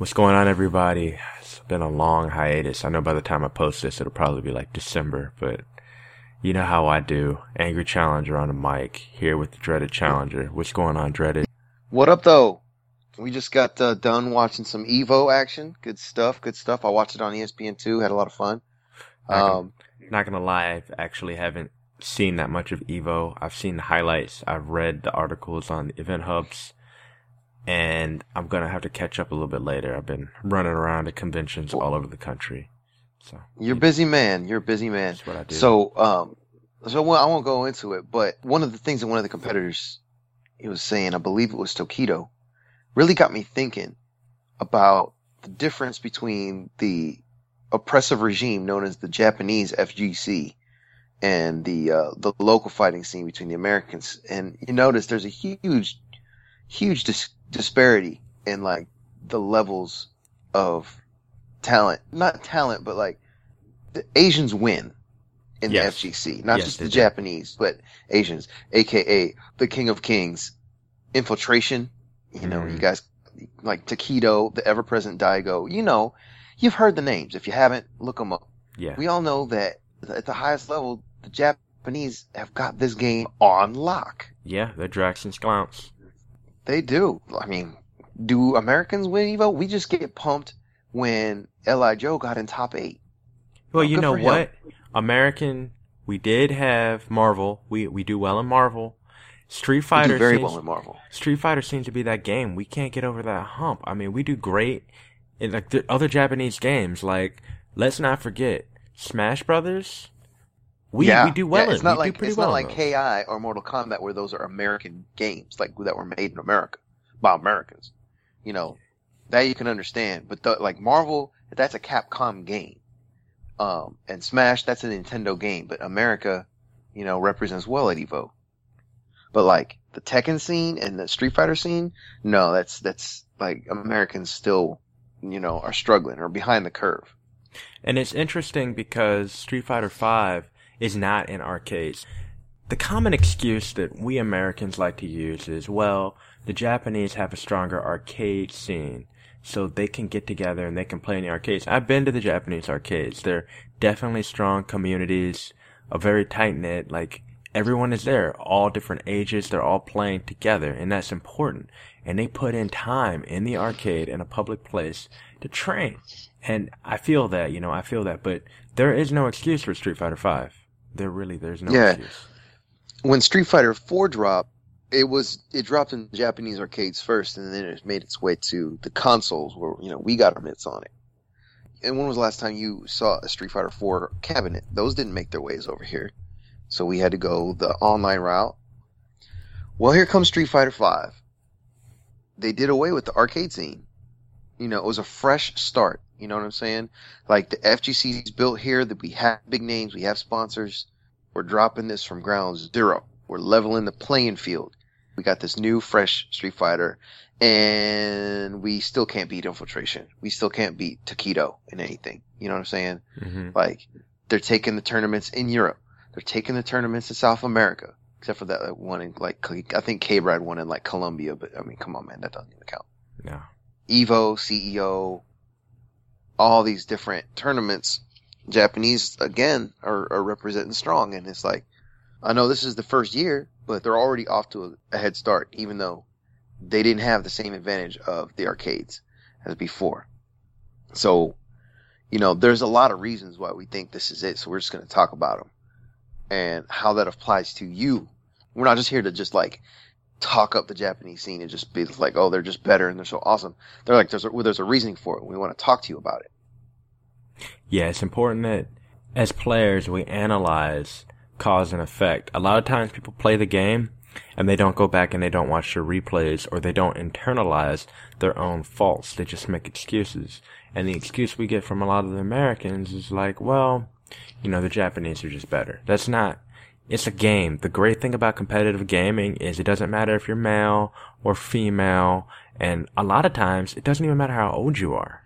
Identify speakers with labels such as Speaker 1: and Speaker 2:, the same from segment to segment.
Speaker 1: What's going on, everybody? It's been a long hiatus. I know by the time I post this, it'll probably be like December, but you know how I do. Angry Challenger on the mic, here with the Dreaded Challenger. What's going on, Dreaded?
Speaker 2: What up, though? We just got uh, done watching some Evo action. Good stuff, good stuff. I watched it on ESPN2, had a lot of fun.
Speaker 1: Not
Speaker 2: Um,
Speaker 1: not gonna lie, I actually haven't seen that much of Evo. I've seen the highlights, I've read the articles on the event hubs, and I'm gonna have to catch up a little bit later. I've been running around at conventions all over the country. So,
Speaker 2: you're a busy man. You're a busy man.
Speaker 1: that's what I do.
Speaker 2: So, um, so well, I won't go into it, but one of the things that one of the competitors he was saying, I believe it was Tokido, really got me thinking about the difference between the oppressive regime known as the Japanese FGC and the uh, the local fighting scene between the Americans. And you notice there's a huge, huge dis- disparity in like the levels of talent, not talent, but like the Asians win in
Speaker 1: Yes.
Speaker 2: the FGC, not
Speaker 1: Yes,
Speaker 2: just the
Speaker 1: do.
Speaker 2: Japanese, but Asians, aka the King of Kings, infiltration. You know,
Speaker 1: Mhm.
Speaker 2: you guys like Tokido, the ever-present Daigo. You know, you've heard the names. If you haven't, look them up.
Speaker 1: yeah,
Speaker 2: We all know that at the highest level, the Japanese have got this game on lock.
Speaker 1: yeah, they're Draxon's clowns.
Speaker 2: They do. I mean, do Americans win Evo? We just get pumped when Li Joe got in top eight.
Speaker 1: Well,
Speaker 2: Oh,
Speaker 1: you
Speaker 2: good
Speaker 1: know what? American, we did have Marvel. We we do well in Marvel. Street Fighter
Speaker 2: do very
Speaker 1: seems,
Speaker 2: well in Marvel.
Speaker 1: Street Fighter seems to be that game. We can't get over that hump. I mean, we do great in like the other Japanese games. Like, let's not forget Smash Brothers. We
Speaker 2: yeah,
Speaker 1: we do well
Speaker 2: Yeah, it's
Speaker 1: in.
Speaker 2: not
Speaker 1: we
Speaker 2: like
Speaker 1: do pretty
Speaker 2: it's
Speaker 1: well.
Speaker 2: not like
Speaker 1: those.
Speaker 2: KI or Mortal Kombat where those are American games, like that were made in America by Americans. You know, that you can understand. But the, like Marvel, that's a Capcom game. Um, and Smash, that's a Nintendo game. But America, you know, represents well at Evo. But like the Tekken scene and the Street Fighter scene, no, that's that's like Americans still, you know, are struggling or behind the curve.
Speaker 1: And it's interesting because Street Fighter V is not in arcades. The common excuse that we Americans like to use is, well, the Japanese have a stronger arcade scene, so they can get together and they can play in the arcades. I've been to the Japanese arcades. They're definitely strong communities, a very tight knit, like, everyone is there, all different ages, they're all playing together, and that's important. And they put in time in the arcade in a public place to train. And I feel that, you know, I feel that, but there is no excuse for Street Fighter Five. There really, there's no
Speaker 2: Yeah.
Speaker 1: excuse.
Speaker 2: when Street Fighter 4 dropped, it was it dropped in Japanese arcades first, and then it made its way to the consoles where you know we got our mitts on it. And when was the last time you saw a Street Fighter 4 cabinet? Those didn't make their ways over here, so we had to go the online route. Well, here comes Street Fighter 5. They did away with the arcade scene. You know, it was a fresh start. You know what I'm saying? Like the FGC is built here. That we have big names, we have sponsors. We're dropping this from ground zero. We're leveling the playing field. We got this new, fresh Street Fighter, and we still can't beat Infiltration. We still can't beat Tokido in anything. You know what I'm saying?
Speaker 1: hmm
Speaker 2: Like, they're taking the tournaments in Europe. They're taking the tournaments in South America. Except for that one in, like, I think K-Brad won in, like, Colombia, but, I mean, come on, man, that doesn't even count.
Speaker 1: No.
Speaker 2: Evo, CEO, all these different tournaments, Japanese again are, are representing strong, and it's like, I know this is the first year, but they're already off to a, a head start, even though they didn't have the same advantage of the arcades as before. So, you know, there's a lot of reasons why we think this is it. So we're just going to talk about them and how that applies to you. We're not just here to just like talk up the Japanese scene and just be like, oh, they're just better and they're so awesome. They're like, there's a, well, there's a reasoning for it. We want to talk to you about it.
Speaker 1: Yeah, it's important that as players we analyze cause and effect. A lot of times people play the game and they don't go back and they don't watch the replays or they don't internalize their own faults. They just make excuses. And the excuse we get from a lot of the Americans is like, well, you know, the Japanese are just better. That's not, it's a game. The great thing about competitive gaming is it doesn't matter if you're male or female. And a lot of times it doesn't even matter how old you are.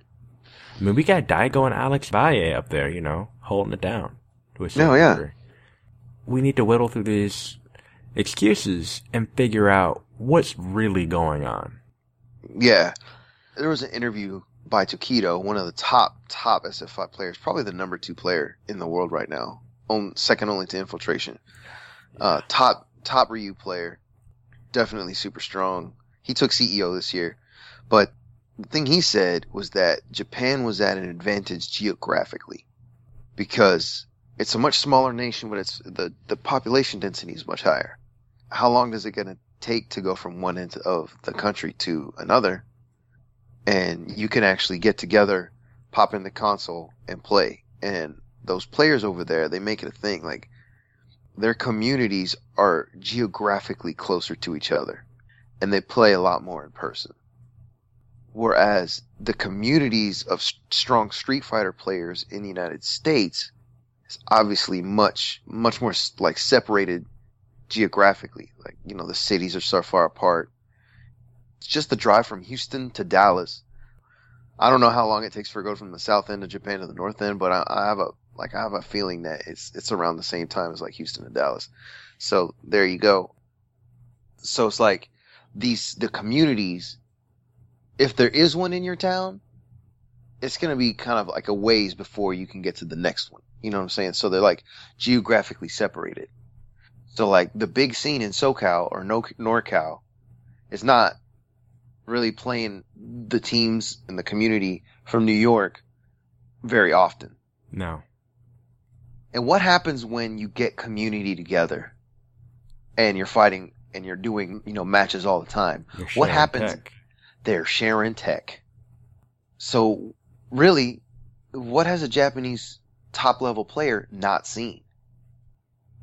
Speaker 1: I mean, we got Daigo and Alex Valle up there, you know, holding it down. To a
Speaker 2: No, yeah.
Speaker 1: degree. We need to whittle through these excuses and figure out what's really going on.
Speaker 2: Yeah. There was an interview by Tokido, one of the top top SF5 players, probably the number two player in the world right now, on, second only to Infiltration. Uh, top top Ryu player, definitely super strong. He took CEO this year, but the thing he said was that Japan was at an advantage geographically because it's a much smaller nation, but it's the the population density is much higher. How long does it gonna take to go from one end of the country to another? And you can actually get together, pop in the console, and play. And those players over there, they make it a thing. Like their communities are geographically closer to each other, and they play a lot more in person. Whereas the communities of strong Street Fighter players in the United States is obviously much, much more like separated geographically. Like, you know, the cities are so far apart. It's just the drive from Houston to Dallas. I don't know how long it takes for it to go from the south end of Japan to the north end, but I, I have a like I have a feeling that it's it's around the same time as like Houston and Dallas. So there you go. So it's like these the communities if there is one in your town, it's going to be kind of like a ways before you can get to the next one. You know what I'm saying? So they're like geographically separated. So like the big scene in SoCal or no NorCal is not really playing the teams in the community from New York very often.
Speaker 1: No.
Speaker 2: And what happens when you get community together and you're fighting and you're doing, you know, matches all the time? What happens? Tech they're sharing tech. So really, what has a Japanese top level player not seen?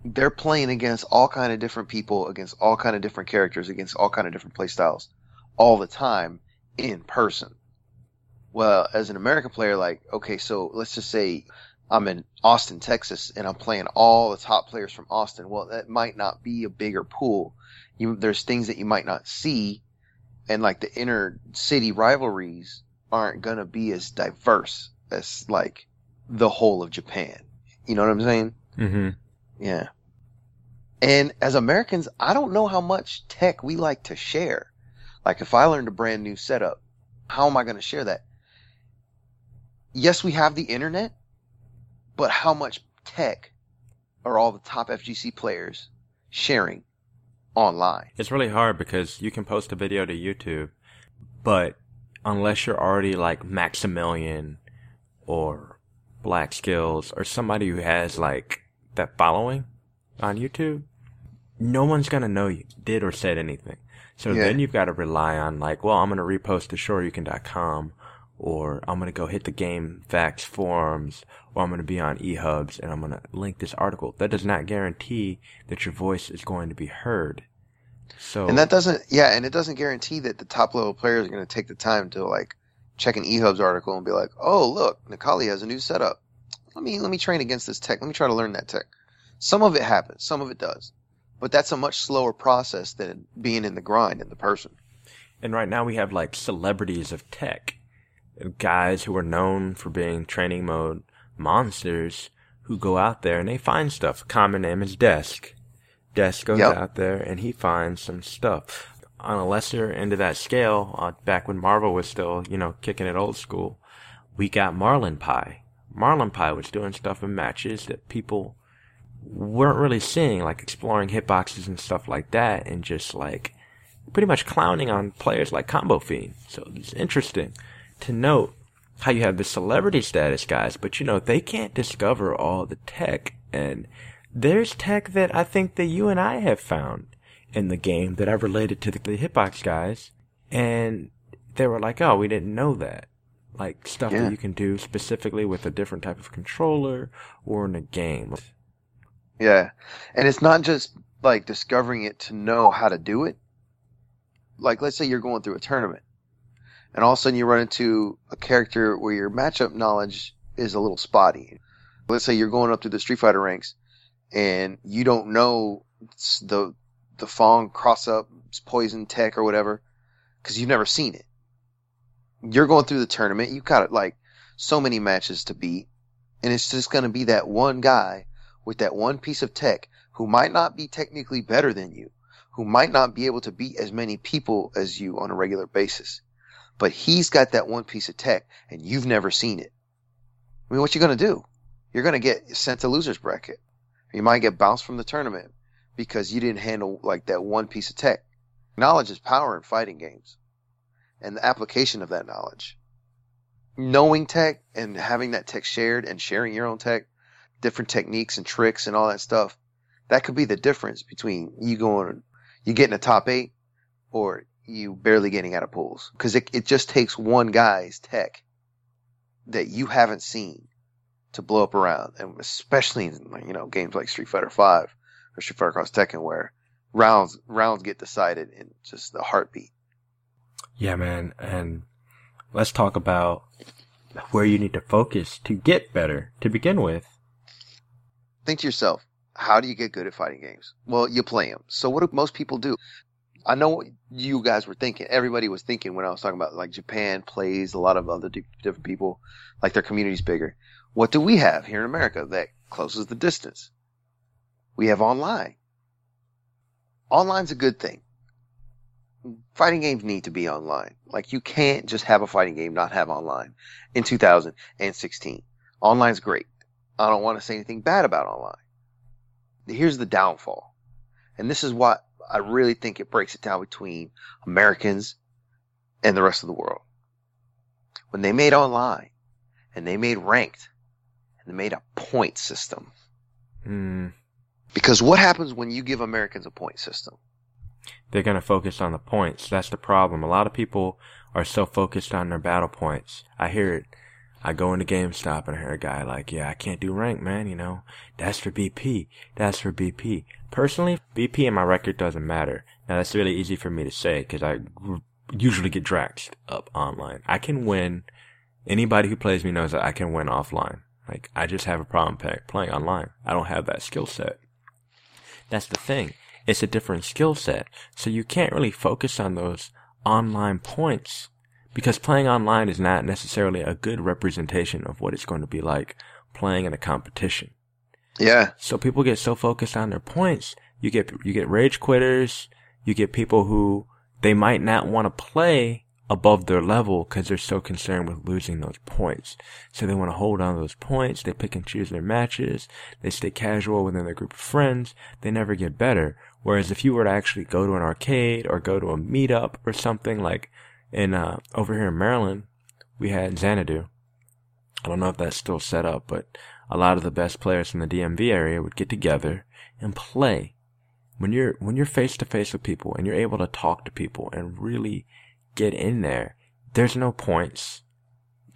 Speaker 2: They're playing against all kind of different people, against all kind of different characters, against all kind of different playstyles all the time in person. Well, as an American player, like, okay, so let's just say I'm in Austin, Texas, and I'm playing all the top players from Austin. Well, that might not be a bigger pool. You, there's things that you might not see and like the inner city rivalries aren't gonna be as diverse as like the whole of Japan. You know what I'm saying?
Speaker 1: Mm-hmm.
Speaker 2: Yeah. And as Americans, I don't know how much tech we like to share. Like if I learned a brand new setup, how am I going to share that? Yes, we have the internet, but how much tech are all the top FGC players sharing online.
Speaker 1: It's really hard because you can post a video to YouTube, but unless you're already like Maximilian or Black Skills or somebody who has like that following on YouTube, no one's gonna know you did or said anything. So yeah. then you've got to rely on like, well, I'm gonna repost to shoryuken.com or I'm gonna go hit the GameFAQs forums or I'm gonna be on eHubs and I'm gonna link this article. That does not guarantee that your voice is going to be heard. So
Speaker 2: And that doesn't yeah, and it doesn't guarantee that the top level players are gonna take the time to like check an eHubs article and be like, Oh look, Necalli has a new setup. Let me let me train against this tech. Let me try to learn that tech. Some of it happens, some of it does. But that's a much slower process than being in the grind in the person.
Speaker 1: And right now we have like celebrities of tech guys who are known for being training mode monsters who go out there and they find stuff. Common name is Desk. Desk goes yep. out there and he finds some stuff. On a lesser end of that scale, uh, back when Marvel was still, you know, kicking it old school, we got Marlinpie. Marlin Pie was doing stuff in matches that people weren't really seeing, like exploring hitboxes and stuff like that, and just like pretty much clowning on players like Combofiend. So it's interesting to note how you have the celebrity status guys, but you know, they can't discover all the tech and there's tech that I think that you and I have found in the game that I've related to the, the hitbox guys and they were like, oh, we didn't know that. Like stuff yeah. that you can do specifically with a different type of controller or in a game.
Speaker 2: Yeah. And it's not just like discovering it to know how to do it. Like, let's say you're going through a tournament and all of a sudden you run into a character where your matchup knowledge is a little spotty. Let's say you're going up to the Street Fighter ranks and you don't know the the Fong cross up poison tech or whatever because you've never seen it. You're going through the tournament. You've got like so many matches to beat, and it's just going to be that one guy with that one piece of tech who might not be technically better than you, who might not be able to beat as many people as you on a regular basis but he's got that one piece of tech and you've never seen it. I mean, what you going to do? You're going to get sent to loser's bracket. You might get bounced from the tournament because you didn't handle like that one piece of tech. Knowledge is power in fighting games and the application of that knowledge. Knowing tech and having that tech shared and sharing your own tech, different techniques and tricks and all that stuff, that could be the difference between you going, you getting a top eight or you barely getting out of pools. Cause it, it just takes one guy's tech that you haven't seen to blow up around. And especially in, you know, games like Street Fighter 5 or Street Fighter Cross Tekken where rounds, rounds get decided in just a heartbeat.
Speaker 1: Yeah, man. And let's talk about where you need to focus to get better to begin with.
Speaker 2: Think to yourself, how do you get good at fighting games? Well, you play them. So what do most people do? I know what you guys were thinking. Everybody was thinking when I was talking about like Japan plays a lot of other different people, like their community's bigger. What do we have here in America that closes the distance? We have online. Online's a good thing. Fighting games need to be online. Like you can't just have a fighting game, not have online in 2016. Online's great. I don't want to say anything bad about online. Here's the downfall. And this is what I really think it breaks it down between Americans and the rest of the world. When they made online and they made ranked and they made a point system.
Speaker 1: Mm.
Speaker 2: Because what happens when you give Americans a point system?
Speaker 1: They're going to focus on the points. That's the problem. A lot of people are so focused on their battle points. I hear it. I go into GameStop and I hear a guy like, yeah, I can't do rank, man, you know. That's for BP. That's for BP. Personally, BP in my record doesn't matter. Now that's really easy for me to say because I usually get draxed up online. I can win. Anybody who plays me knows that I can win offline. Like, I just have a problem playing online. I don't have that skill set. That's the thing. It's a different skill set. So you can't really focus on those online points because playing online is not necessarily a good representation of what it's going to be like playing in a competition.
Speaker 2: Yeah.
Speaker 1: So people get so focused on their points. You get, you get rage quitters. You get people who they might not want to play above their level because they're so concerned with losing those points. So they want to hold on to those points. They pick and choose their matches. They stay casual within their group of friends. They never get better. Whereas if you were to actually go to an arcade or go to a meetup or something like in uh, over here in Maryland, we had Xanadu. I don't know if that's still set up, but a lot of the best players from the DMV area would get together and play. When you're when you're face to face with people and you're able to talk to people and really get in there, there's no points.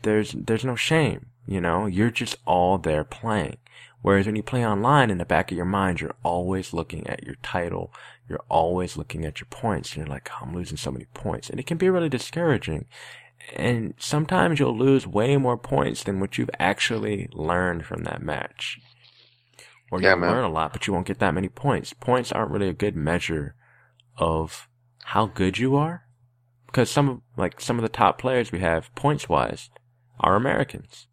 Speaker 1: There's there's no shame, you know? You're just all there playing. Whereas when you play online in the back of your mind, you're always looking at your title. You're always looking at your points. And you're like, oh, I'm losing so many points. And it can be really discouraging. And sometimes you'll lose way more points than what you've actually learned from that match. Or you'll learn a lot, but you won't get that many points. Points aren't really a good measure of how good you are. Because some of, like, some of the top players we have, points wise, are Americans.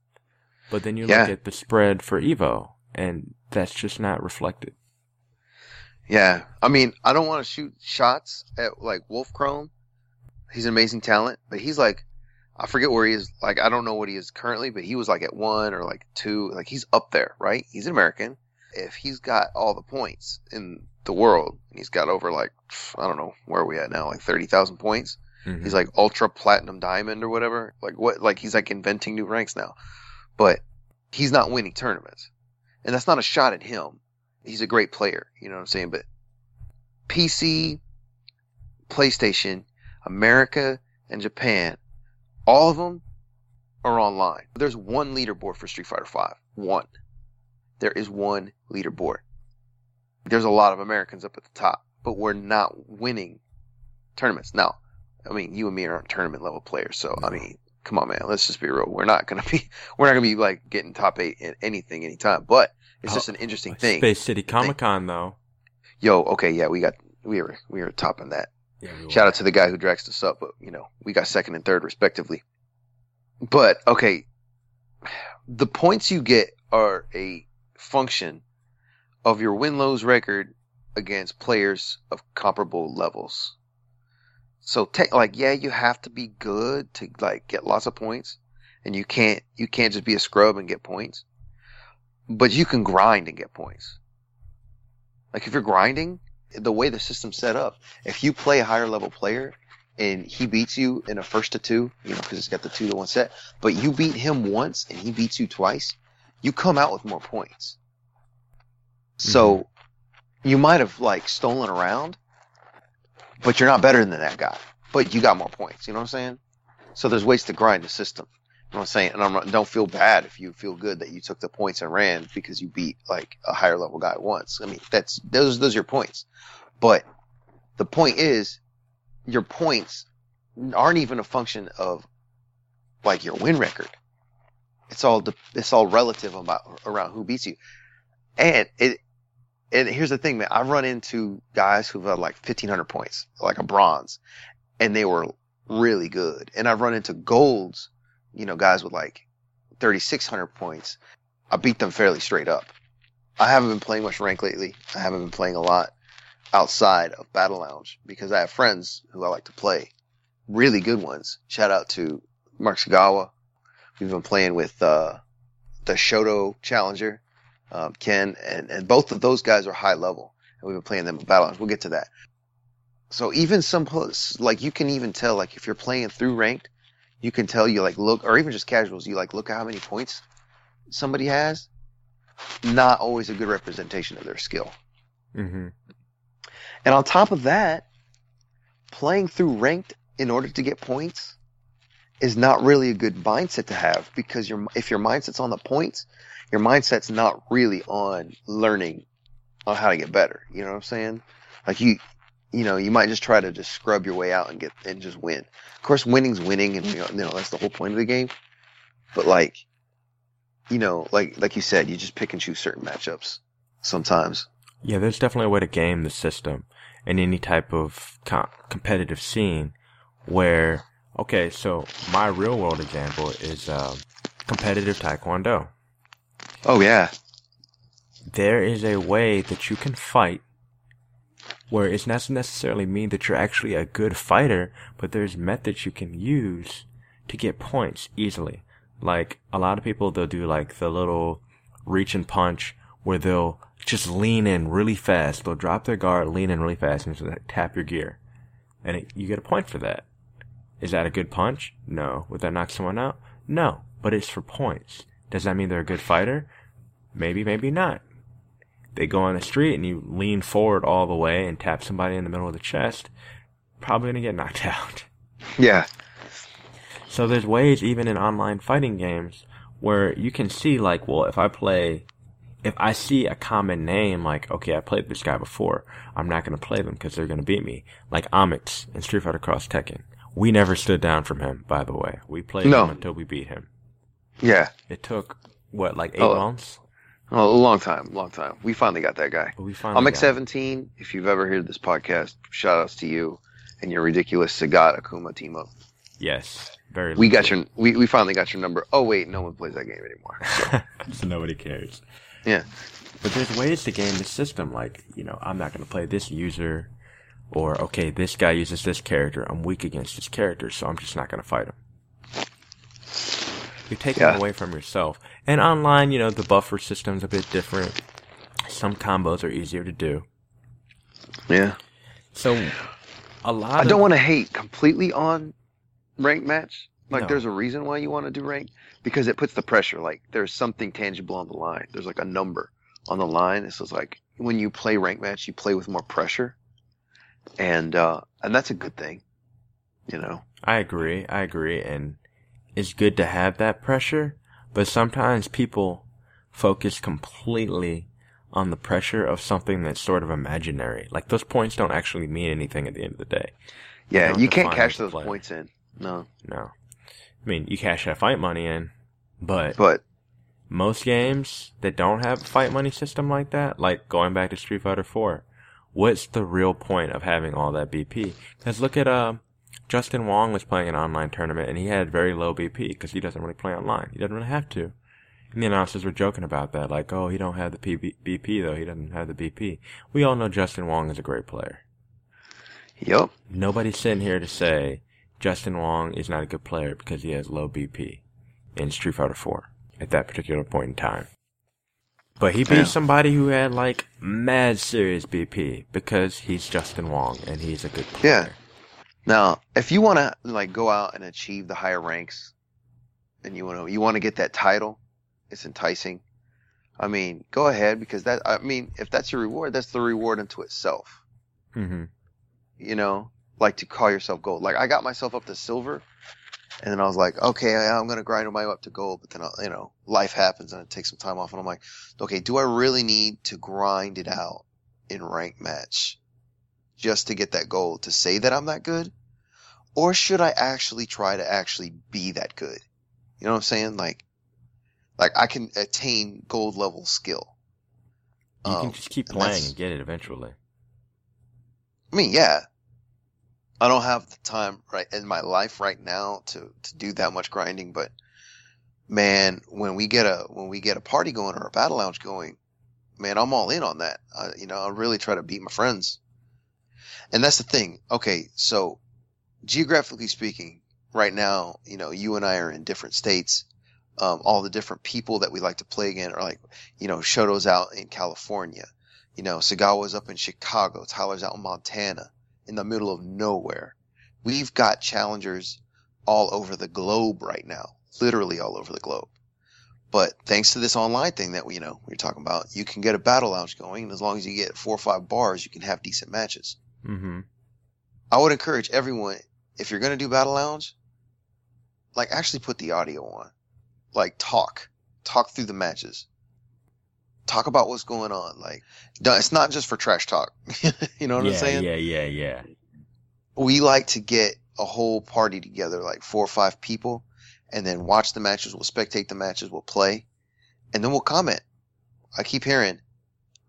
Speaker 1: But then you yeah. look at the spread for Evo, and that's just not reflected.
Speaker 2: Yeah, I mean, I don't want to shoot shots at like Wolfkrone. He's an amazing talent, but he's like, I forget where he is. Like, I don't know what he is currently, but he was like at one or like two. Like, he's up there, right? He's an American. If he's got all the points in the world, and he's got over like I don't know where are we at now, like thirty thousand points. Mm-hmm. He's like ultra platinum diamond or whatever. Like what? Like he's like inventing new ranks now, but he's not winning tournaments and that's not a shot at him. He's a great player, you know what I'm saying? But PC, PlayStation, America, and Japan, all of them are online. There's one leaderboard for Street Fighter V. One. There is one leaderboard. There's a lot of Americans up at the top, but we're not winning tournaments. Now, I mean, you and me aren't tournament level players, so I mean, come on, man. Let's just be real. We're not gonna be we're not gonna be like getting top eight in anything anytime. But it's oh, just an interesting thing.
Speaker 1: Space City Comic Con though.
Speaker 2: Yo, okay, yeah, we got we were we were topping that. Yeah, we Shout out to the guy who dragged us up, but you know we got second and third respectively. But okay, the points you get are a function of your win lose record against players of comparable levels. So like yeah, you have to be good to like get lots of points, and you can't you can't just be a scrub and get points. But you can grind and get points. Like if you're grinding, the way the system's set up, if you play a higher level player and he beats you in a first to two, you know, because it's got the two to one set, but you beat him once and he beats you twice, you come out with more points. So mm-hmm. you might have like stolen around, but you're not better than that guy. But you got more points. You know what I'm saying? So there's ways to grind the system. You know what I'm saying? And I'm don't feel bad if you feel good that you took the points and ran because you beat like a higher level guy once. I mean, that's those those are your points. But the point is, your points aren't even a function of like your win record. It's all de- it's all relative about around who beats you. And it and here's the thing, man. I've run into guys who've had like 1500 points, like a bronze, and they were really good. And I've run into golds, you know, guys with like 3600 points. I beat them fairly straight up. I haven't been playing much rank lately. I haven't been playing a lot outside of Battle Lounge because I have friends who I like to play, really good ones. Shout out to Mark Sagawa. We've been playing with uh, the Shoto Challenger, um, Ken, and, and both of those guys are high level, and we've been playing them in Battle We'll get to that. So even some like you can even tell like if you're playing through ranked, you can tell you like look or even just casuals, you like look at how many points somebody has. Not always a good representation of their skill.
Speaker 1: Mm-hmm.
Speaker 2: And on top of that, playing through ranked in order to get points is not really a good mindset to have because your if your mindset's on the points, your mindset's not really on learning on how to get better. You know what I'm saying? Like you, you know, you might just try to just scrub your way out and get and just win. Of course, winning's winning, and you know, that's the whole point of the game. But like, you know, like like you said, you just pick and choose certain matchups sometimes.
Speaker 1: Yeah, there's definitely a way to game the system in any type of co- competitive scene where, okay, so my real world example is um, competitive taekwondo.
Speaker 2: Oh yeah,
Speaker 1: There is a way that you can fight where it's not necessarily mean that you're actually a good fighter, but there's methods you can use to get points easily. Like a lot of people, they'll do like the little reach and punch where they'll just lean in really fast. They'll drop their guard, lean in really fast, and just tap your gear. And it, you get a point for that. Is that a good punch? No. Would that knock someone out? No. But it's for points. Does that mean they're a good fighter? Maybe, maybe not. They go on the street and you lean forward all the way and tap somebody in the middle of the chest, probably gonna get knocked out.
Speaker 2: yeah,
Speaker 1: So there's ways even in online fighting games where you can see like, well, if I play, if I see a common name, like, okay, I played this guy before, I'm not gonna play them because they're gonna beat me. Like Amix in Street Fighter Cross Tekken. We never stood down from him, by the way. We played
Speaker 2: No.
Speaker 1: him until we beat him.
Speaker 2: Yeah.
Speaker 1: It took, what, like eight
Speaker 2: Oh.
Speaker 1: months?
Speaker 2: Oh, a long time, long time. We finally got that guy.
Speaker 1: But we finally
Speaker 2: I'm
Speaker 1: got him.
Speaker 2: X17. If you've ever heard this podcast, shout outs to you and your ridiculous Sagat Akuma team up.
Speaker 1: Yes. Very
Speaker 2: We got your, we, we finally got your number. Oh wait, no one plays that game anymore. So,
Speaker 1: so nobody cares.
Speaker 2: yeah.
Speaker 1: But there's ways to game the system. Like, you know, I'm not going to play this user, or okay, this guy uses this character. I'm weak against this character, so I'm just not going to fight him. You're taking
Speaker 2: Yeah.
Speaker 1: away from yourself. And online, you know, the buffer system's a bit different. Some combos are easier to do.
Speaker 2: Yeah.
Speaker 1: So, a lot.
Speaker 2: I don't want to hate completely on rank match. Like
Speaker 1: No.
Speaker 2: there's a reason why you want to do rank because it puts the pressure. Like there's something tangible on the line. There's like a number on the line. It's just like when you play rank match, you play with more pressure, and uh, and that's a good thing. You know.
Speaker 1: I agree. I agree, and it's good to have that pressure. But sometimes people focus completely on the pressure of something that's sort of imaginary. Like those points don't actually mean anything at the end of the day.
Speaker 2: Yeah, you can't cash those
Speaker 1: player.
Speaker 2: points in. No,
Speaker 1: No. I mean, you cash that fight money in, but
Speaker 2: but
Speaker 1: most games that don't have a fight money system like that, like going back to Street Fighter 4, what's the real point of having all that BP? Because look at, uh, Justin Wong was playing an online tournament and he had very low BP because he doesn't really play online. He doesn't really have to. And the announcers were joking about that, like, oh, he don't have the PB- BP though. He doesn't have the BP. We all know Justin Wong is a great player.
Speaker 2: Yep.
Speaker 1: Nobody's sitting here to say Justin Wong is not a good player because he has low BP in Street Fighter 4 at that particular point in time. But he beat
Speaker 2: Yeah.
Speaker 1: somebody who had like mad serious BP because he's Justin Wong and he's a good player.
Speaker 2: Yeah. Now, if you want to like go out and achieve the higher ranks, and you want to you want to get that title, it's enticing. I mean, go ahead because that I mean, if that's your reward, that's the reward unto itself.
Speaker 1: hmm
Speaker 2: You know, like to call yourself gold. Like I got myself up to silver, and then I was like, okay, I'm gonna grind my way up to gold. But then I, you know, life happens and I take some time off, and I'm like, okay, do I really need to grind it out in rank match just to get that gold to say that I'm that good? Or should I actually try to actually be that good? You know what I'm saying? Like, like I can attain gold level skill.
Speaker 1: You
Speaker 2: Um,
Speaker 1: can just keep playing
Speaker 2: that's-
Speaker 1: and get it eventually.
Speaker 2: I mean, yeah. I don't have the time right in my life right now to to do that much grinding, but man, when we get a when we get a party going or a battle lounge going, man, I'm all in on that. I, you know, I really try to beat my friends. And that's the thing. Okay, so geographically speaking, right now, you know, you and I are in different states. Um, all the different people that we like to play against are like, you know, Shoto's out in California. You know, Sagawa's up in Chicago. Tyler's out in Montana in the middle of nowhere. We've got challengers all over the globe right now, literally all over the globe. But thanks to this online thing that we, you know, we are talking about, you can get a battle lounge going. And as long as you get four or five bars, you can have decent matches.
Speaker 1: Hmm
Speaker 2: I would encourage everyone, if you're going to do battle lounge, like actually put the audio on, like talk, talk through the matches, talk about what's going on. Like, it's not just for trash talk. you know what
Speaker 1: yeah,
Speaker 2: I'm saying?
Speaker 1: yeah, yeah, yeah.
Speaker 2: we like to get a whole party together, like four or five people, and then watch the matches. We'll spectate the matches. We'll play, and then we'll comment. I keep hearing,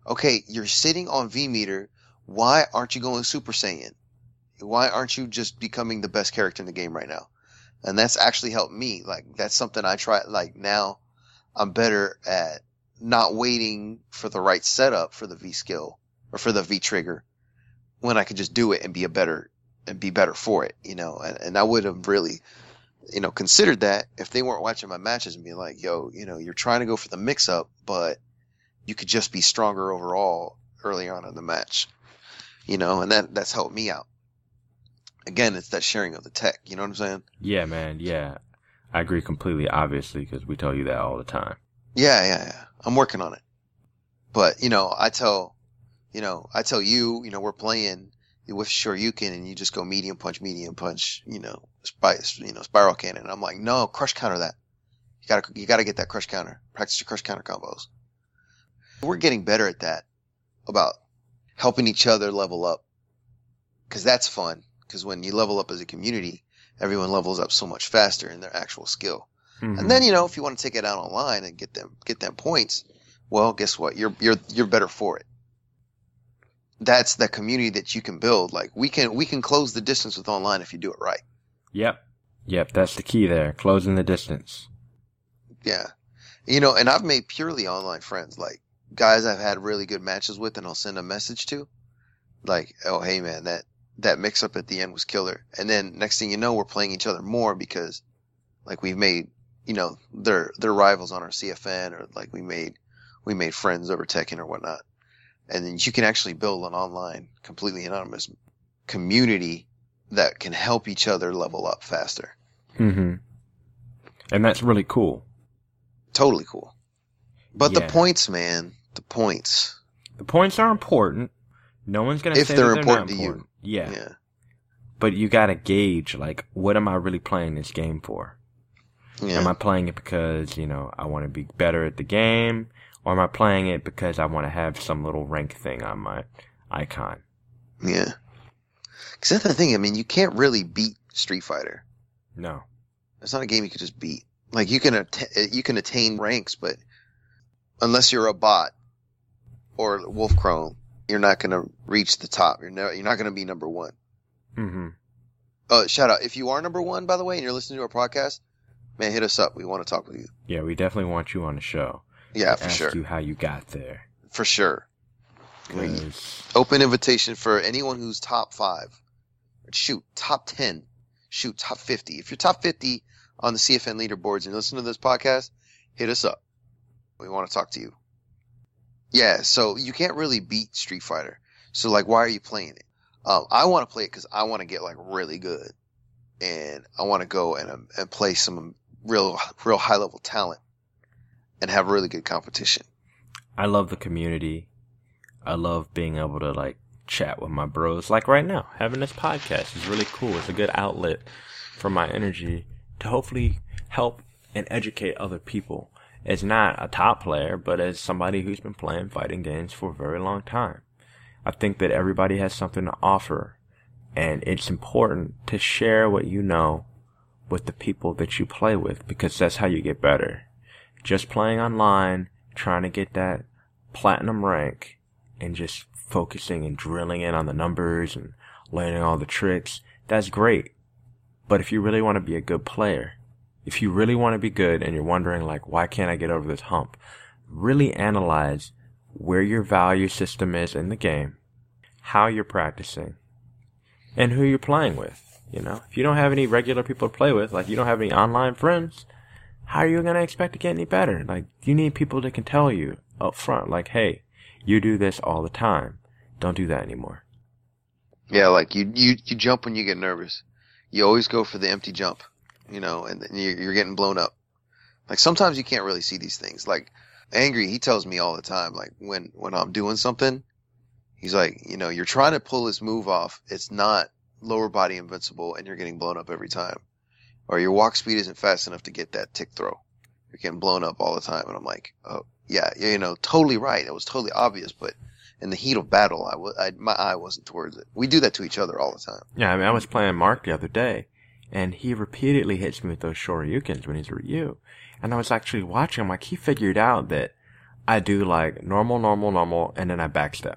Speaker 2: okay, you're sitting on V meter. Why aren't you going Super Saiyan? Why aren't you just becoming the best character in the game right now? And that's actually helped me. Like that's something I try. Like now, I'm better at not waiting for the right setup for the V skill or for the V trigger when I could just do it and be a better and be better for it, you know. And, and I would have really, you know, considered that if they weren't watching my matches and be like, yo, you know, you're trying to go for the mix up, but you could just be stronger overall early on in the match, you know, and that that's helped me out. Again, it's that sharing of the tech, you know what I'm saying?
Speaker 1: Yeah, man, yeah. I agree completely, obviously, because we tell you that all the time.
Speaker 2: Yeah, yeah, yeah. I'm working on it. But, you know, I tell, you know, I tell you, you know, we're playing with Shoryuken and you just go medium punch, medium punch, you know, spy, you know, spiral cannon. And I'm like, no, crush counter that. You gotta, you gotta get that crush counter. Practice your crush counter combos. We're getting better at that about helping each other level up. Cause that's fun. Cause when you level up as a community, everyone levels up so much faster in their actual skill.
Speaker 1: Mhm.
Speaker 2: And then you know, if you want to take it out online and get them get them points, well, guess what? You're you're you're better for it. That's the community that you can build. Like we can we can close the distance with online if you do it right.
Speaker 1: Yep. Yep, that's the key there. Closing the distance.
Speaker 2: Yeah. You know, and I've made purely online friends, like guys I've had really good matches with and I'll send a message to. Like, oh hey man, that that mix up at the end was killer. And then next thing you know, we're playing each other more because like we've made you know, they're they're rivals on our CFN or like we made we made friends over Tekken or whatnot. And then you can actually build an online completely anonymous community that can help each other level up faster.
Speaker 1: hmm And that's really cool.
Speaker 2: Totally cool. But the points, man, the points.
Speaker 1: The points are important. No one's gonna
Speaker 2: If
Speaker 1: say
Speaker 2: they're
Speaker 1: they're
Speaker 2: important
Speaker 1: not
Speaker 2: to you.
Speaker 1: Yeah.
Speaker 2: Yeah.
Speaker 1: But you gotta gauge, like, what am I really playing this game for?
Speaker 2: Yeah.
Speaker 1: Am I playing it because, you know, I want to be better at the game? Or am I playing it because I want to have some little rank thing on my icon?
Speaker 2: yeah. Cause that's the thing. I mean, you can't really beat Street Fighter.
Speaker 1: No.
Speaker 2: It's not a game you can just beat. Like you can att- you can attain ranks, but unless you're a bot or Wolfkrone, you're not gonna reach the top. You're no, you're not gonna be number one.
Speaker 1: hmm
Speaker 2: Uh, shout out if you are number one, by the way, and you're listening to our podcast, man, hit us up. We want to talk with you.
Speaker 1: Yeah, we definitely want you on the show.
Speaker 2: Yeah,
Speaker 1: to
Speaker 2: for
Speaker 1: ask
Speaker 2: sure,
Speaker 1: you how you got there.
Speaker 2: for sure.
Speaker 1: 'Cause-
Speaker 2: open invitation for anyone who's top five shoot, top 10, shoot, top 50. If you're top 50 on the CFN leaderboards and you listen to this podcast, hit us up. We want to talk to you. Yeah, so you can't really beat Street Fighter. So like, why are you playing it? Um, I want to play it because I want to get like really good, and I want to go and um, and play some real real high level talent, and have really good competition.
Speaker 1: I love the community. I love being able to like chat with my bros. Like right now, having this podcast is really cool. It's a good outlet for my energy to hopefully help and educate other people. As not a top player, but as somebody who's been playing fighting games for a very long time. I think that everybody has something to offer and it's important to share what you know with the people that you play with because that's how you get better. Just playing online, trying to get that platinum rank and just focusing and drilling in on the numbers and learning all the tricks, that's great. But if you really want to be a good player, if you really want to be good and you're wondering like, why can't I get over this hump? Really analyze where your value system is in the game, how you're practicing, and who you're playing with. You know, if you don't have any regular people to play with, like you don't have any online friends, how are you going to expect to get any better? Like, you need people that can tell you up front, like, hey, you do this all the time. Don't do that anymore.
Speaker 2: Yeah, like you, you, you jump when you get nervous. You always go for the empty jump, you know, and you're getting blown up. Like sometimes you can't really see these things. Like angry, he tells me all the time, like when, when I'm doing something, he's like, you know, you're trying to pull this move off. It's not lower body invincible and you're getting blown up every time. Or your walk speed isn't fast enough to get that tick throw. You're getting blown up all the time. And I'm like, oh, yeah, you know, totally right. It was totally obvious, but in the heat of battle, I was, I, my eye wasn't towards it. We do that to each other all the time.
Speaker 1: Yeah, I mean, I was playing Mark the other day, and he repeatedly hits me with those shoryukens when he's with you. And I was actually watching him, like, he figured out that I do like normal, normal, normal, and then I backstep.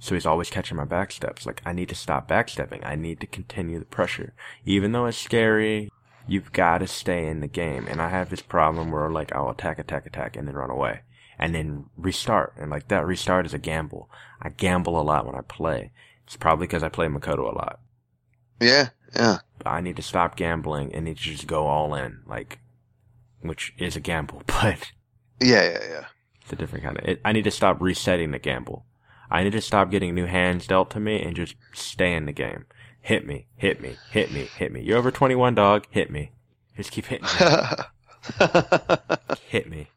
Speaker 1: So he's always catching my backsteps. Like, I need to stop backstepping. I need to continue the pressure. Even though it's scary, you've got to stay in the game. And I have this problem where, like, I'll attack, attack, attack, and then run away. And then restart. And, like, that restart is a gamble. I gamble a lot when I play. It's probably because I play Makoto a lot.
Speaker 2: Yeah, yeah.
Speaker 1: I need to stop gambling and need to just go all in. Like, which is a gamble, but.
Speaker 2: Yeah, yeah, yeah.
Speaker 1: It's a different kind of. It, I need to stop resetting the gamble. I need to stop getting new hands dealt to me and just stay in the game. Hit me, hit me, hit me, hit me. You're over 21, dog. Hit me. Just keep hitting me. hit me.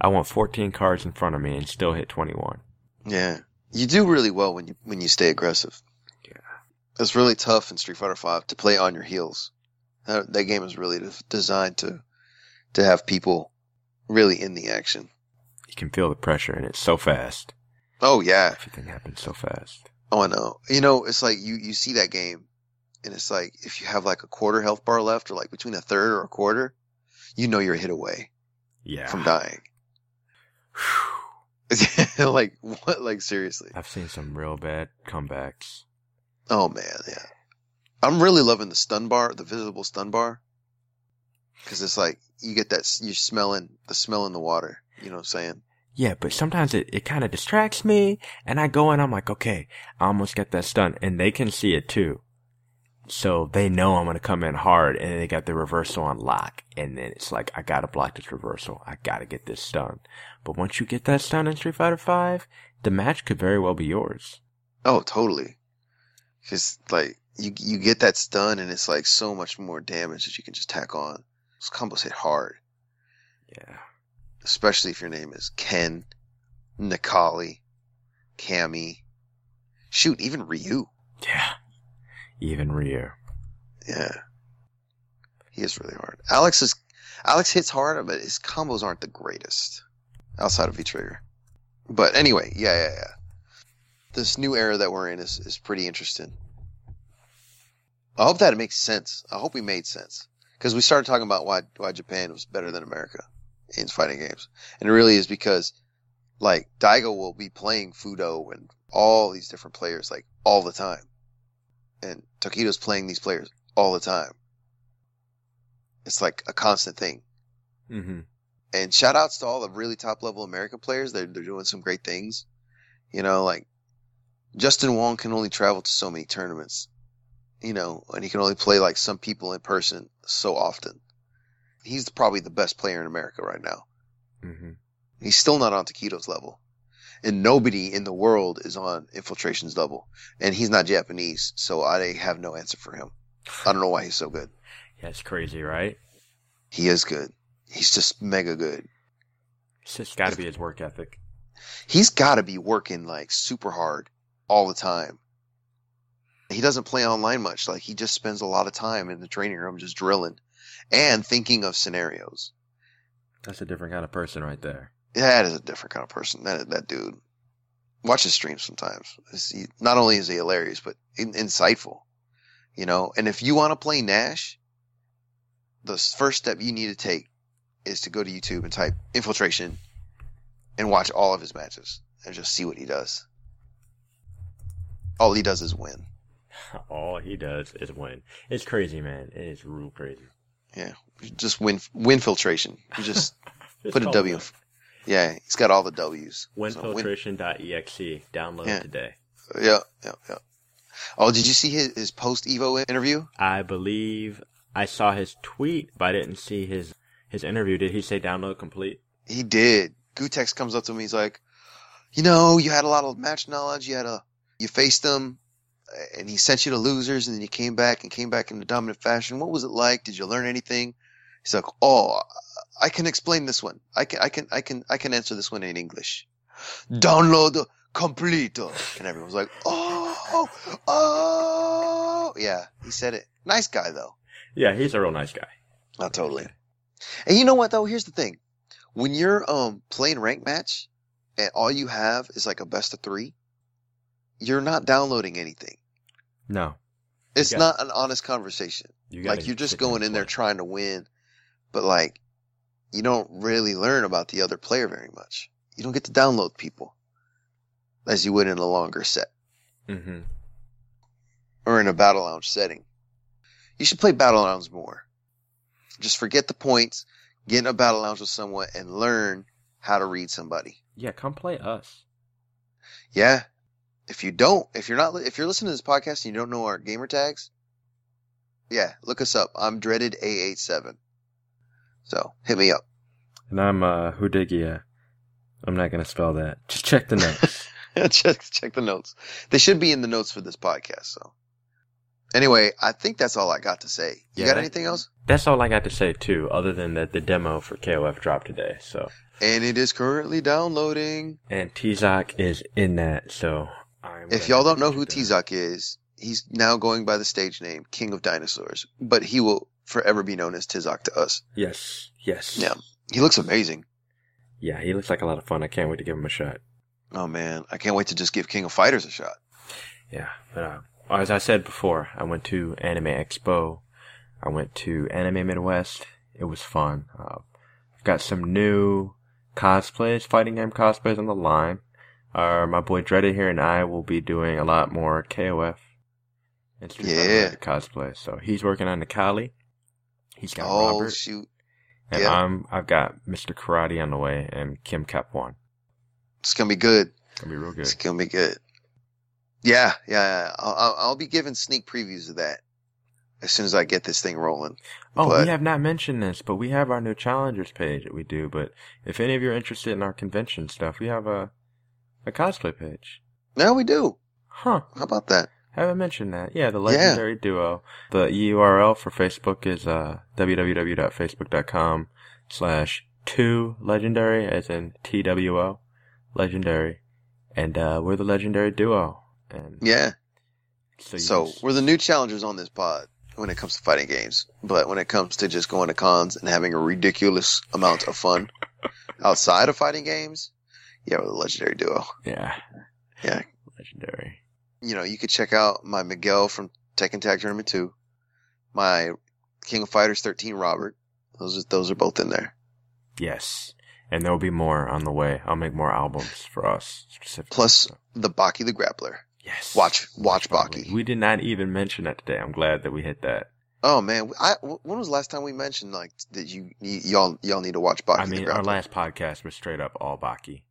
Speaker 1: I want 14 cards in front of me and still hit 21.
Speaker 2: yeah. You do really well when you, when you stay aggressive. It's really tough in Street Fighter Five to play on your heels. That, that game is really de- designed to, to have people really in the action.
Speaker 1: You can feel the pressure and it's so fast.
Speaker 2: Oh yeah.
Speaker 1: Everything happens so fast.
Speaker 2: Oh, I know. You know, it's like you, you see that game and it's like if you have like a quarter health bar left or like between a third or a quarter, you know you're a hit away
Speaker 1: Yeah.
Speaker 2: from dying. like what? Like seriously?
Speaker 1: I've seen some real bad comebacks.
Speaker 2: Oh man, yeah. I'm really loving the stun bar, the visible stun bar, because it's like you get that you're smelling the smell in the water. You know what I'm saying?
Speaker 1: Yeah, but sometimes it, it kind of distracts me, and I go and I'm like, okay, I almost get that stun, and they can see it too. So they know I'm gonna come in hard, and they got the reversal on lock, and then it's like, I gotta block this reversal, I gotta get this stun. But once you get that stun in Street Fighter Five, the match could very well be yours.
Speaker 2: Oh, totally. Because like you you get that stun, and it's like so much more damage that you can just tack on. Those combos hit hard,
Speaker 1: Yeah.
Speaker 2: especially if your name is Ken, Necalli, Cammy. Shoot, even Ryu.
Speaker 1: Yeah. Even Ryu.
Speaker 2: Yeah. He is really hard. Alex is Alex hits hard, but his combos aren't the greatest outside of V Trigger. But anyway, yeah, yeah, yeah. This new era that we're in is, is pretty interesting. I hope that it makes sense. I hope we made sense because we started talking about why why Japan was better than America in fighting games, and it really is because like Daigo will be playing Fuudo and all these different players like all the time, and Tokido's playing these players all the time. It's like a constant thing.
Speaker 1: Mm-hmm.
Speaker 2: And shout outs to all the really top level American players. They're they're doing some great things. You know, like Justin Wong can only travel to so many tournaments, you know, and he can only play like some people in person so often. He's probably the best player in America right now.
Speaker 1: hmm
Speaker 2: He's still not on Tokido's level. And nobody in the world is on Infiltration's level. And he's not Japanese, so I have no answer for him. I don't know why he's so good.
Speaker 1: Yeah, it's crazy, right?
Speaker 2: He is good. He's just mega good.
Speaker 1: It's just got to be his work ethic.
Speaker 2: He's got to be working like super hard all the time. He doesn't play online much. Like he just spends a lot of time in the training room just drilling and thinking of scenarios.
Speaker 1: That's a different kind of person right there.
Speaker 2: Yeah, That is a different kind of person. That that dude. Watch his streams sometimes. He, not only is he hilarious, but in, insightful. You know, and if you want to play Nash, the first step you need to take is to go to YouTube and type infiltration and watch all of his matches and just see what he does. All he does is win.
Speaker 1: All he does is win. It's crazy, man. It is real crazy.
Speaker 2: Yeah, just win win filtration. You just
Speaker 1: Just
Speaker 2: put a W.
Speaker 1: it
Speaker 2: Yeah, he's got all the W's. So win-
Speaker 1: Winfiltration.exe. Download
Speaker 2: Yeah.
Speaker 1: today.
Speaker 2: Yeah, yeah, yeah. Oh, did you see his, his post Evo interview?
Speaker 1: I believe I saw his tweet, but I didn't see his his interview. Did he say download complete?
Speaker 2: He did. Gootecks comes up to me. He's like, you know, you had a lot of match knowledge. You had a, you faced them, and he sent you to losers, and then you came back and came back in a dominant fashion. What was it like? Did you learn anything? He's like, oh, I can explain this one. I can, I can, I can, I can answer this one in English. Download complete. And everyone's like, oh, oh, yeah. He said it. Nice guy though.
Speaker 1: Yeah, he's a real nice guy.
Speaker 2: Not totally. And you know what though? Here's the thing. When you're um playing rank match and all you have is like a best of three, you're not downloading anything.
Speaker 1: No,
Speaker 2: It's
Speaker 1: got-
Speaker 2: not an honest conversation.
Speaker 1: you
Speaker 2: Like you're just going in there trying to win, but like you don't really learn about the other player very much. You don't get to download people as you would in a longer set
Speaker 1: Mm-hmm.
Speaker 2: or in a battle lounge setting. You should play battle lounge more. Just forget the points, get in a battle lounge with someone and learn how to read somebody.
Speaker 1: Yeah, come play us.
Speaker 2: Yeah. If you don't, if you're not, if you're listening to this podcast and you don't know our gamer tags, yeah, look us up. I'm dreaded A87. So hit me up.
Speaker 1: And I'm uh Whodigiya. I'm not gonna spell that. Just check the notes.
Speaker 2: check, check the notes. They should be in the notes for this podcast. So anyway, I think that's all I got to say. You
Speaker 1: Yeah,
Speaker 2: got
Speaker 1: that-
Speaker 2: anything else?
Speaker 1: That's all I got to say too, other than that the demo for KOF dropped today. So
Speaker 2: And it is currently downloading.
Speaker 1: and Tizoc is in that. So I'm
Speaker 2: If y'all don't know who. Tizoc is, he's now going by the stage name King of Dinosaurs, but he will forever be known as Tizoc to us.
Speaker 1: Yes, yes.
Speaker 2: Yeah. He looks amazing.
Speaker 1: Yeah, he looks like a lot of fun. I can't wait to give him a shot.
Speaker 2: Oh man, I can't wait to just give King of Fighters a shot.
Speaker 1: Yeah, but uh, as I said before, I went to Anime Expo. I went to Anime Midwest. It was fun. Uh, I've got some new cosplays, fighting game cosplays on the line. Uh, my boy Dreddy here and I will be doing a lot more KOF and Street
Speaker 2: Yeah.
Speaker 1: cosplay. So he's working on the Kali. He's got
Speaker 2: oh
Speaker 1: Robert,
Speaker 2: shoot,
Speaker 1: and
Speaker 2: yeah.
Speaker 1: I'm I've got Mr. Karate on the way and Kim Kaphwan.
Speaker 2: it's gonna be good.
Speaker 1: It's Gonna be real good.
Speaker 2: It's gonna be good. Yeah, yeah. yeah. I'll, I'll, I'll be giving sneak previews of that as soon as I get this thing rolling.
Speaker 1: Oh,
Speaker 2: But-
Speaker 1: we have not mentioned this, but we have our new challengers page that we do. But if any of you are interested in our convention stuff, we have a a cosplay page.
Speaker 2: Now we do.
Speaker 1: Huh?
Speaker 2: How about that?
Speaker 1: I Haven't mentioned that. Yeah, the legendary duo. The URL for Facebook is uh www.facebook.com slash two legendary, as in T W O, legendary, and uh we're the legendary duo. And
Speaker 2: Yeah.
Speaker 1: so,
Speaker 2: So
Speaker 1: just-
Speaker 2: we're the new challengers on this pod when it comes to fighting games. But when it comes to just going to cons and having a ridiculous amount of fun outside of fighting games, yeah, we're the legendary duo.
Speaker 1: yeah,
Speaker 2: Yeah.
Speaker 1: legendary.
Speaker 2: You know, you could check out my Miguel from Tekken Tag Tournament 2, my King of Fighters 13 Robert. Those are, those are both in there.
Speaker 1: Yes. And there will be more on the way. I'll make more albums for us specifically.
Speaker 2: Plus the Baki the Grappler.
Speaker 1: yes.
Speaker 2: Watch, watch Baki.
Speaker 1: We did not even mention that today. I'm glad that we hit that.
Speaker 2: Oh man, I, when was the last time we mentioned like that you, y'all y'all need to watch Baki
Speaker 1: I mean, our last podcast was straight up all Baki.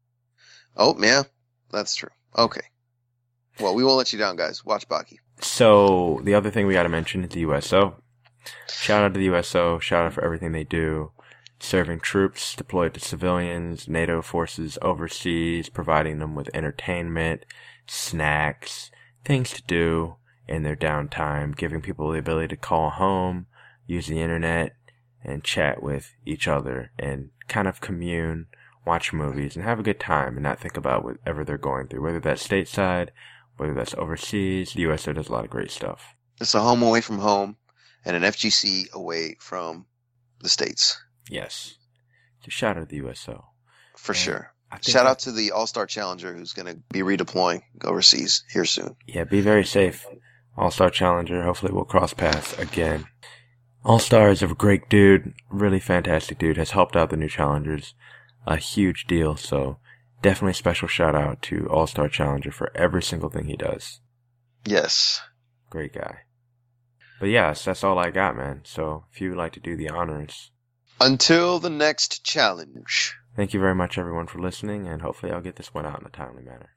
Speaker 2: Oh yeah, that's true. Okay. Well, we won't let you down, guys. Watch Baki.
Speaker 1: So the other thing we got to mention is the USO. Shout out to the USO. Shout out for everything they do, serving troops deployed to civilians, NATO forces overseas, providing them with entertainment, snacks, things to do in their downtime, giving people the ability to call home, use the internet, and chat with each other and kind of commune, watch movies, and have a good time and not think about whatever they're going through, whether that's stateside, whether that's overseas. The USO does a lot of great stuff.
Speaker 2: It's a home away from home and an FGC away from the States.
Speaker 1: Yes. So shout out to the USO.
Speaker 2: For
Speaker 1: Yeah.
Speaker 2: sure. Shout out to the All Star Challenger who's going to be redeploying overseas here soon.
Speaker 1: Yeah, be very safe. All Star Challenger. Hopefully we'll cross paths again. All Star is a great dude, really fantastic dude, has helped out the new challengers a huge deal, so definitely special shout out to All Star Challenger for every single thing he does.
Speaker 2: Yes.
Speaker 1: Great guy. But yes, that's all I got, man. So if you would like to do the honors,
Speaker 2: Until the next challenge.
Speaker 1: thank you very much everyone for listening, and hopefully I'll get this one out in a timely manner.